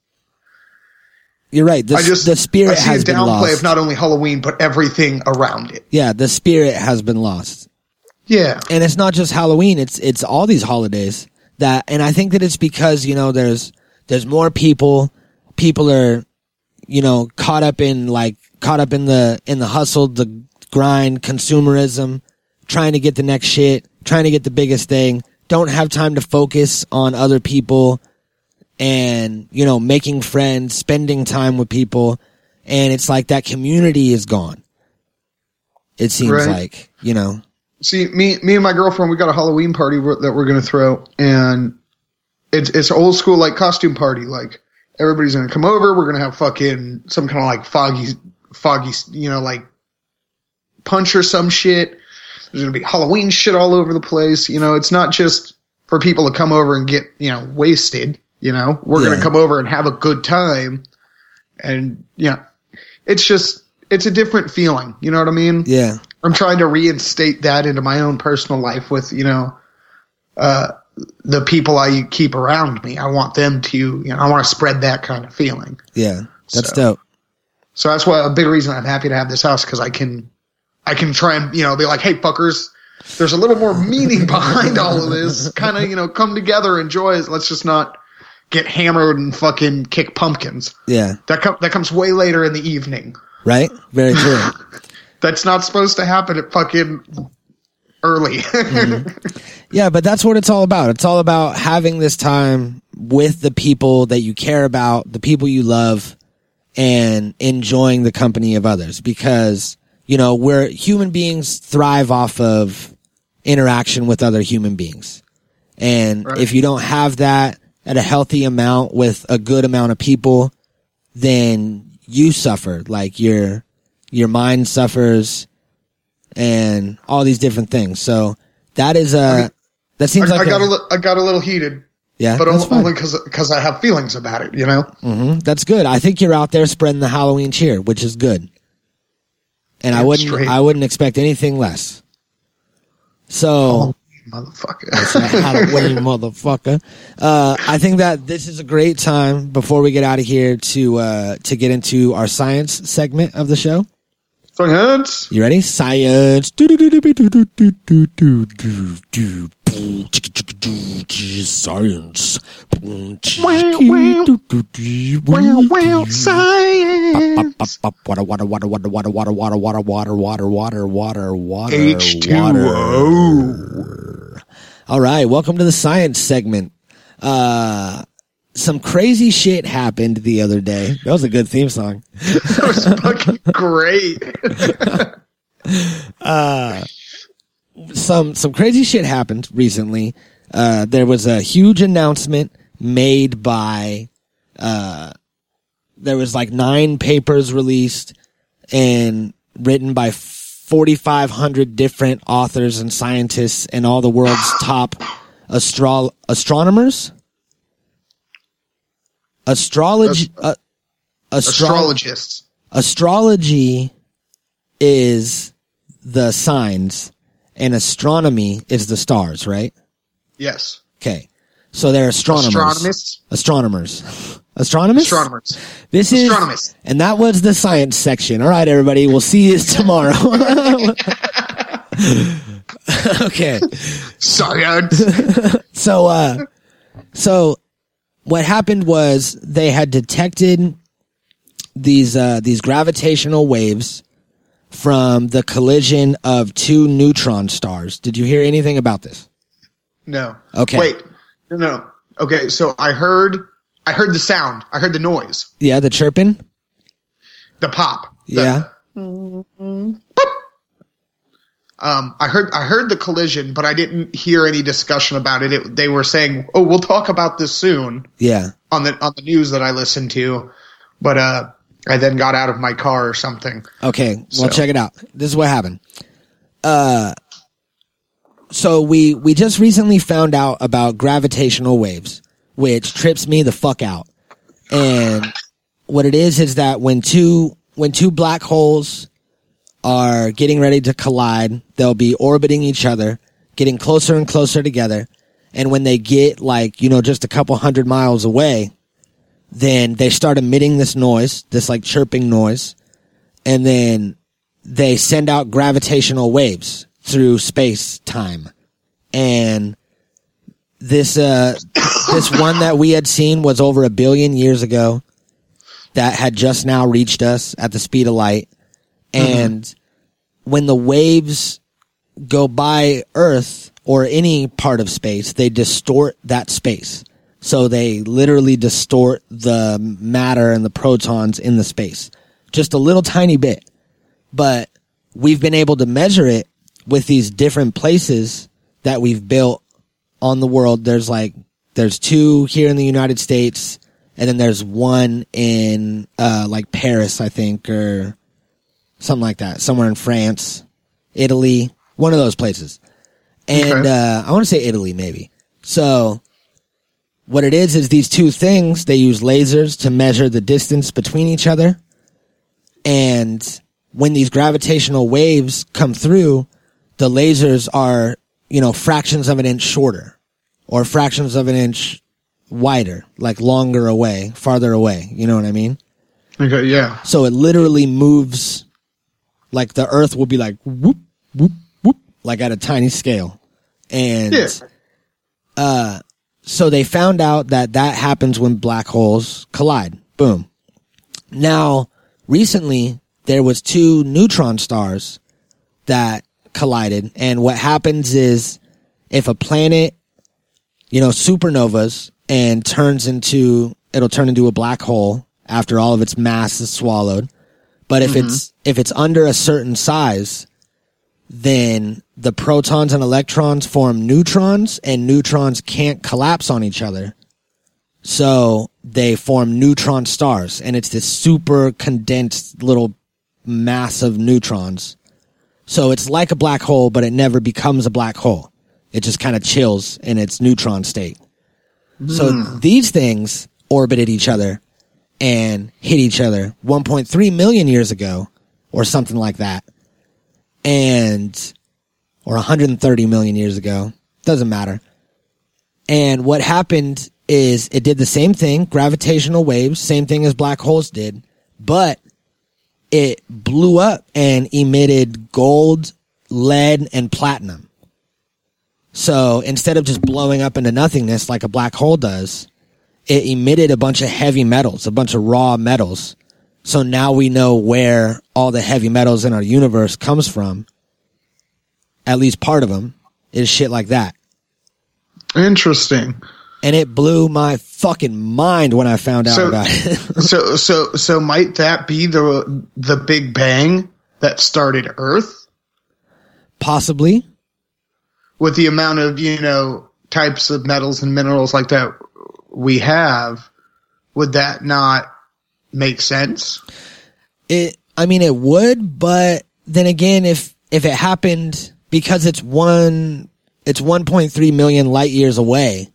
You're right. The, i just the I spirit see has a been downplay lost. of not only halloween but everything around it yeah, the spirit has been lost. Yeah. and it's not just Halloween. It's it's all these holidays that, and I think that it's because you know there's there's more people. People are, you know, caught up in like caught up in the in the hustle, the grind, consumerism, trying to get the next shit, trying to get the biggest thing. Don't have time to focus on other people, and you know, making friends, spending time with people, and it's like that community is gone. It seems Right. like you know. See, me, me and my girlfriend, we got a Halloween party that we're gonna throw, and it's it's old school like costume party. Like everybody's gonna come over. We're gonna have fucking some kind of like foggy, foggy, you know, like punch or some shit. There's gonna be Halloween shit all over the place. You know, it's not just for people to come over and get you know wasted. You know, we're Yeah. gonna come over and have a good time, and you know, it's just it's a different feeling. You know what I mean? Yeah. I'm trying to reinstate that into my own personal life with, you know, uh, the people I keep around me. I want them to, you know, I want to spread that kind of feeling. Yeah, that's So- dope. So that's why a big reason I'm happy to have this house because I can, I can try and, you know, be like, hey, fuckers, there's a little more meaning behind all of this. Kind of, you know, come together, enjoy it. Let's just not get hammered and fucking kick pumpkins. Yeah, That, com- that comes way later in the evening. right. Very true. That's not supposed to happen at fucking early. Mm-hmm. yeah, but that's what it's all about. It's all about having this time with the people that you care about, the people you love, and enjoying the company of others. Because you know, we're human beings thrive off of interaction with other human beings, and Right. if you don't have that at a healthy amount with a good amount of people, then you suffer. Like your your mind suffers and all these different things. So that is uh that seems I, like I got a, a li- I got a little heated, yeah, but only because because I have feelings about it. You know, Mhm. That's good. I think you're out there spreading the Halloween cheer, which is good. And I wouldn't straight. I wouldn't expect anything less. So motherfucker. Halloween motherfucker. Uh, I think that this is a great time before we get out of here to uh, to get into our science segment of the show. Science. You ready? Science. Science. Science. Water, water, water, water, water, water, water, water, water, water, water, water, water. H2O. All right, welcome to the science segment. Uh, some crazy shit happened the other day. That was a good theme song. That was fucking great. some some crazy shit happened recently. Uh, there was a huge announcement made by. Uh, there was like nine papers released and written by 4,500 different authors and scientists and all the world's top astro- astronomers. Astrology. Uh, astro- Astrologists. astrology is the signs and astronomy is the stars, right? Yes. Okay. So they're astronomers. Astronomists. Astronomers. Astronomers? Astronomers. This is Astronomist. and that was the science section. All right, everybody, we'll see you tomorrow. okay. Science. So uh so what happened was they had detected these uh these gravitational waves from the collision of two neutron stars. Did you hear anything about this? No. Okay. Wait. No, no. Okay, so I heard I heard the sound. I heard the noise. Yeah, the chirping? The pop. The- Yeah. Um, I heard I heard the collision, but I didn't hear any discussion about it. it. They were saying, "Oh, we'll talk about this soon." Yeah. on the on the news that I listened to, but uh, I then got out of my car or something. Okay, well, So- check it out. This is what happened. Uh, so we we just recently found out about gravitational waves, which trips me the fuck out. And what it is is that when two when two black holes are getting ready to collide, they'll be orbiting each other, getting closer and closer together. And when they get like, you know, just a couple hundred miles away, then they start emitting this noise, this like chirping noise and then they send out gravitational waves through space time. And this uh this one that we had seen was over a billion years ago that had just now reached us at the speed of light. And when the waves go by Earth or any part of space, they distort that space. So they literally distort the matter and the protons in the space. Just a little tiny bit. But we've been able to measure it with these different places that we've built on the world. There's like, there's two here in the United States, and then there's one in, uh, like Paris, I think, or something like that, somewhere in France, Italy, one of those places. And, Okay. uh, I want to say Italy, maybe. So, what it is, is these two things, they use lasers to measure the distance between each other. And when these gravitational waves come through, the lasers are, you know, fractions of an inch shorter or fractions of an inch wider, like longer away, farther away. You know what I mean? Okay, yeah. So it literally moves like the earth will be like whoop, whoop, whoop, like at a tiny scale. And Yeah. uh, so they found out that that happens when black holes collide. Boom. Now, recently there was two neutron stars that collided, and what happens is if a planet, you know, supernovas and turns into, it'll turn into a black hole after all of its mass is swallowed. But if mm-hmm. it's, if it's under a certain size, then the protons and electrons form neutrons and neutrons can't collapse on each other. So they form neutron stars and it's this super condensed little mass of neutrons. So it's like a black hole, but it never becomes a black hole. It just kind of chills in its neutron state. So hmm. these things orbited each other and hit each other 1.3 million years ago or something like that. And, or 130 million years ago. Doesn't matter. And what happened is it did the same thing, gravitational waves, same thing as black holes did, but it blew up and emitted gold, lead, and platinum. So instead of just blowing up into nothingness like a black hole does, it emitted a bunch of heavy metals, a bunch of raw metals. So now we know where all the heavy metals in our universe comes from. At least part of them is shit like that. Interesting. And it blew my fucking mind when I found out So- about it. So so so might that be the the Big Bang that started Earth Possibly. with the amount of, you know, types of metals and minerals like that we have? Would that not make sense? It, I mean, it would, but then again, if, if it happened because it's one, it's 1.3 million light years away.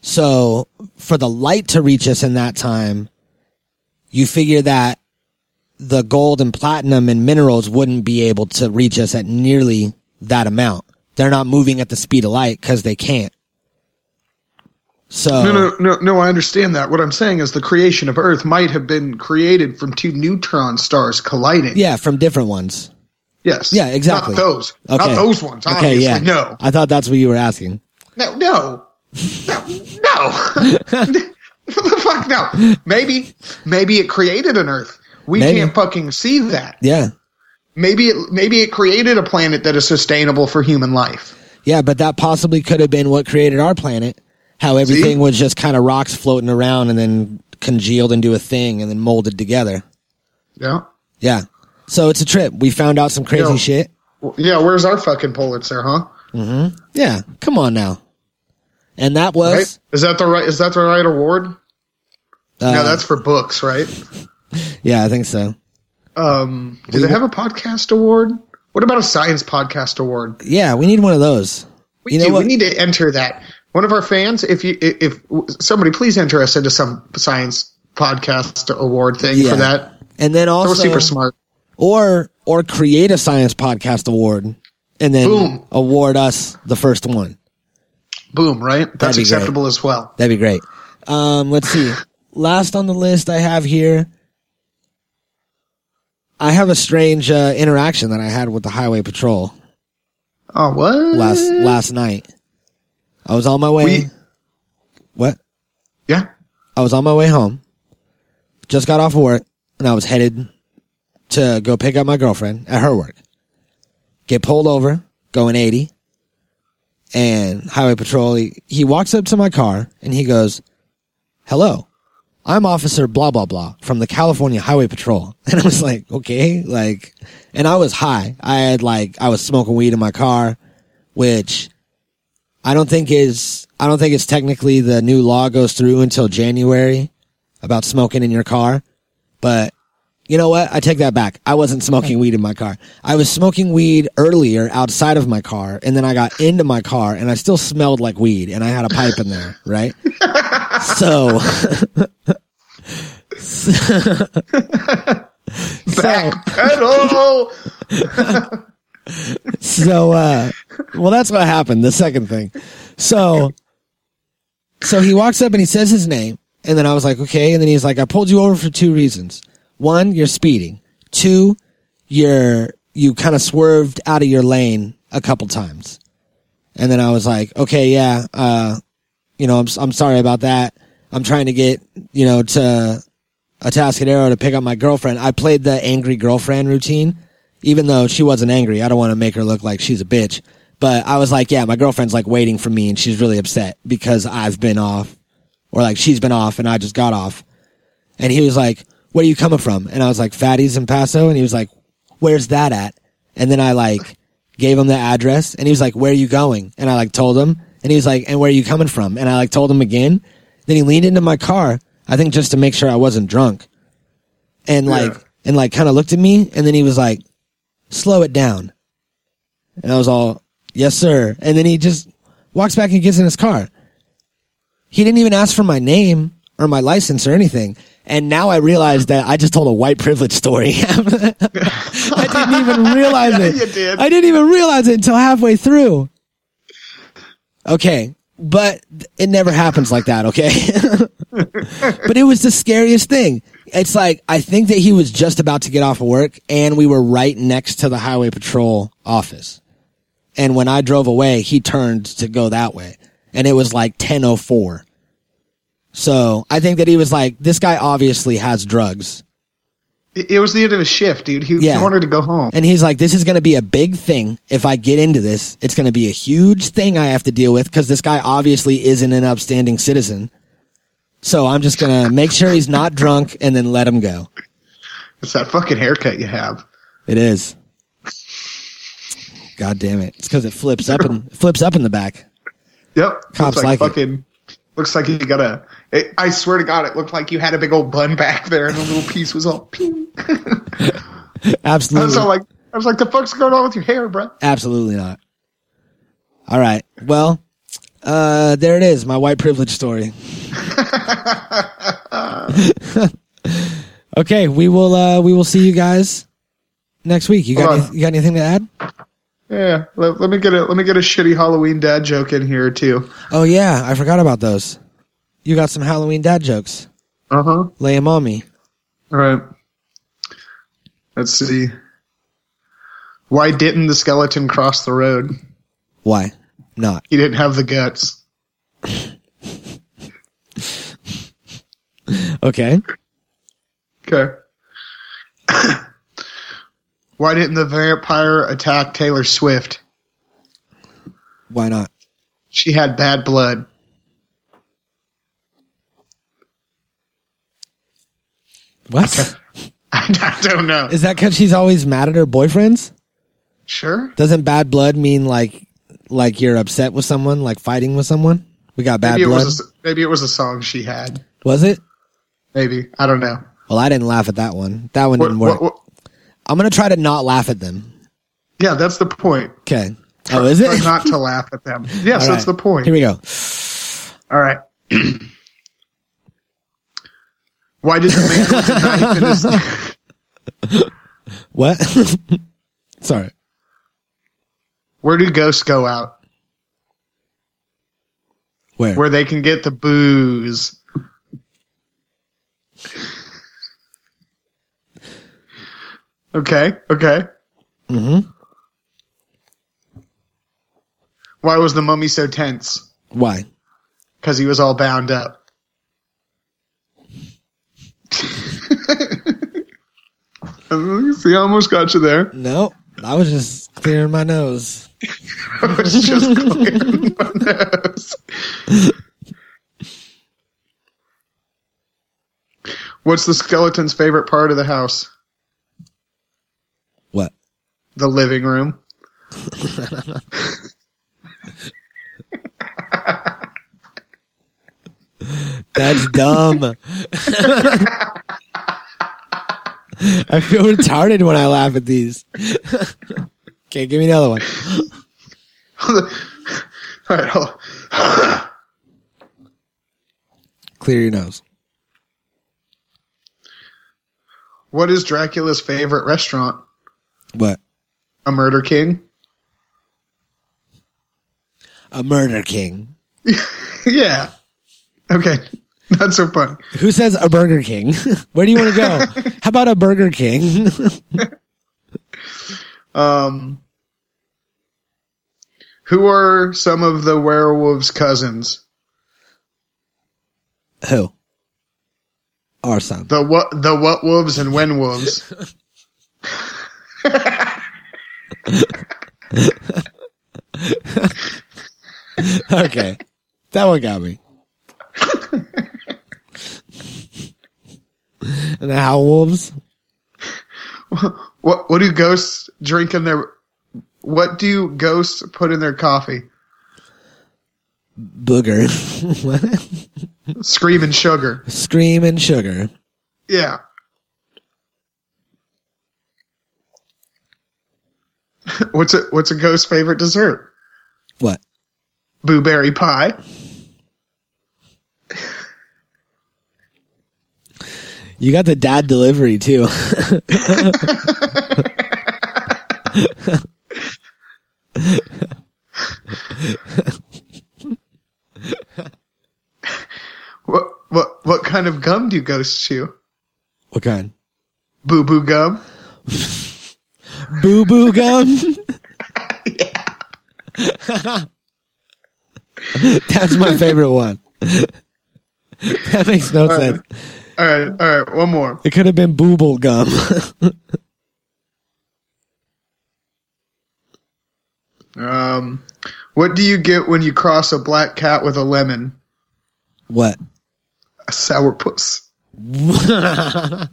So for the light to reach us in that time, you figure that the gold and platinum and minerals wouldn't be able to reach us at nearly that amount. They're not moving at the speed of light because they can't. So No, no, no, no. I understand that. What I'm saying is the creation of Earth might have been created from two neutron stars colliding. yeah, from different ones. Yes. Yeah, exactly. Not those. Okay. Not those ones. Okay, Obviously. yeah. No. I thought that's what you were asking. No. No. No. No. the fuck no. Maybe. Maybe it created an Earth. We Maybe. can't fucking see that. Yeah. Maybe it. Maybe it created a planet that is sustainable for human life. Yeah, but that possibly could have been what created our planet. How everything was just kind of rocks floating around and then congealed into a thing and then molded together. Yeah. Yeah. So it's a trip. We found out some crazy Yo. shit. Yeah. Where's our fucking Pulitzer, huh? Yeah. Come on now. And that was Right? Is that the right? Is that the right award? uh, no, that's for books, right? yeah, I think so. Um, do they have a podcast award? What about a science podcast award? Yeah, we need one of those. We You know do. what? We need to enter that. One of our fans, if you, if somebody, please enter us into some science podcast award thing Yeah. for that. And then also super smart. or or create a science podcast award and then Boom. award us the first one. Boom, right? That's be great. acceptable as well. That'd be great. Um, let's see. Last on the list I have here. I have a strange uh, interaction that I had with the highway patrol. Oh, what? last last night. I was on my way. We- what? Yeah. I was on my way home. Just got off of work and I was headed to go pick up my girlfriend at her work. Get pulled over, going 80. And highway patrol, he, he walks up to my car and he goes, hello, I'm officer blah, blah, blah from the California highway patrol. And I was like, okay, like, and I was high. I had like, I was smoking weed in my car, which I don't think is I don't think it's technically the new law goes through until January about smoking in your car. But you know what? I take that back. I wasn't smoking weed in my car. I was smoking weed earlier outside of my car and then I got into my car and I still smelled like weed and I had a pipe in there, right? so Hello. so uh well that's what happened the second thing. So so he walks up and he says his name and then i was like okay and then he's like i pulled you over for two reasons. One you're speeding. Two you're you kind of swerved out of your lane a couple times. And then i was like okay yeah uh you know i'm, I'm sorry about that. I'm trying to get you know to a Atascadero to pick up my girlfriend. I played the angry girlfriend routine even though she wasn't angry, I don't want to make her look like she's a bitch. But I was like, yeah, my girlfriend's like waiting for me and she's really upset because I've been off or like she's been off and I just got off. And he was like, where are you coming from? And I was like, Fatty's in Paso. And he was like, where's that at? And then I like gave him the address and he was like, where are you going? And I like told him and he was like, and where are you coming from? And I like told him again. Then he leaned into my car, I think just to make sure I wasn't drunk and like, Yeah. and like kind of looked at me and then he was like, slow it down. And I was all, yes, sir. And then he just walks back and gets in his car. He didn't even ask for my name or my license or anything. And now I realize that I just told a white privilege story. I didn't even realize it. you did. I didn't even realize it until halfway through. Okay. But it never happens like that. Okay. but it was the scariest thing. It's like, I think that he was just about to get off of work and we were right next to the highway patrol office. And when I drove away, he turned to go that way and it was like 1004. So I think that he was like, this guy obviously has drugs. It was the end of his shift, dude. He, Yeah. he wanted to go home. And he's like, this is going to be a big thing. If I get into this, it's going to be a huge thing I have to deal with because this guy obviously isn't an upstanding citizen. So I'm just going to make sure he's not drunk and then let him go. It's that fucking haircut you have. It is. God damn it. It's because it flips up and flips up in the back. Yep. Cops looks like it. fucking. Looks like you got a. It, I swear to God, it looked like you had a big old bun back there, and the little piece was all. Ping. I was like, I was like, the fuck's going on with your hair, bro? Absolutely not. All right. Well, uh, there it is. My white privilege story. okay. We will, uh, we will see you guys next week. You got, any, you got anything to add? Yeah. Let, let me get a let me get a shitty Halloween dad joke in here too. Oh yeah. I forgot about those. You got some Halloween dad jokes. Uh huh. Lay 'em on me. All right. Let's see. Why didn't the skeleton cross the road? Why not? He didn't have the guts. Okay. Okay. Why didn't the vampire attack Taylor Swift? Why not? She had bad blood. What? I don't know. Is that because she's always mad at her boyfriends? Sure. Doesn't bad blood mean like like you're upset with someone, like fighting with someone? We got bad Maybe it blood. was a, maybe it was a song she had. was it? Maybe I don't know. Well, I didn't laugh at that one. That one What, didn't work. what, what, I'm gonna try to not laugh at them. yeah, that's the point. Okay. Oh, is Try it? not to laugh at them. Yes, All that's the point. Here we go. All right. Why did the man with the knife in his What? Sorry. Where do ghosts go out? Where? Where they can get the booze. Okay, okay. Mm-hmm. Why was the mummy so tense? Why? Because he was all bound up. See, I almost got you there. No, I was just clearing my nose. I was just clearing my nose. What's the skeleton's favorite part of the house? What? The living room. That's dumb. I feel retarded when I laugh at these. okay, give me another one. All right, hold on. Clear your nose. What is Dracula's favorite restaurant? What? A Murder King? A murder king. yeah. Okay. Not so funny. Who says a Burger King? Where do you want to go? How about a Burger King? Um, who are some of the werewolves' cousins? Who? Our son. The what? The what wolves and when wolves? Okay. That one got me. And the Howl Wolves? What? What do ghosts drink in their? What do ghosts put in their coffee? Booger. What? Screaming sugar. Scream and sugar. Yeah. What's a What's a ghost's favorite dessert? What? Blueberry pie. You got the dad delivery too. What What What kind of gum do ghosts chew? what kind? Boo boo gum. Boo boo gum? That's my favorite one. that makes no sense. All right, all right. One more. It could have been booble gum. Um, what do you get when you cross a black cat with a lemon? what? A sourpuss.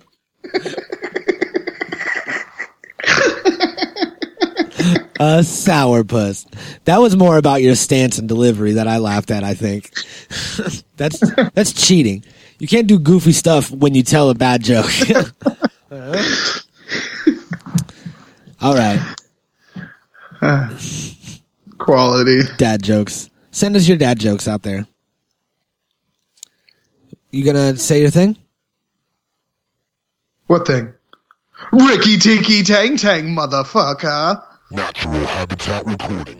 A sourpuss. That was more about your stance and delivery that I laughed at, I think. that's that's cheating. You can't do goofy stuff when you tell a bad joke. All right. Quality. Dad jokes. Send us your dad jokes out there. You gonna say your thing? What thing? Ricky Tinky Tang Tang, motherfucker. Natural Habitat Recordings.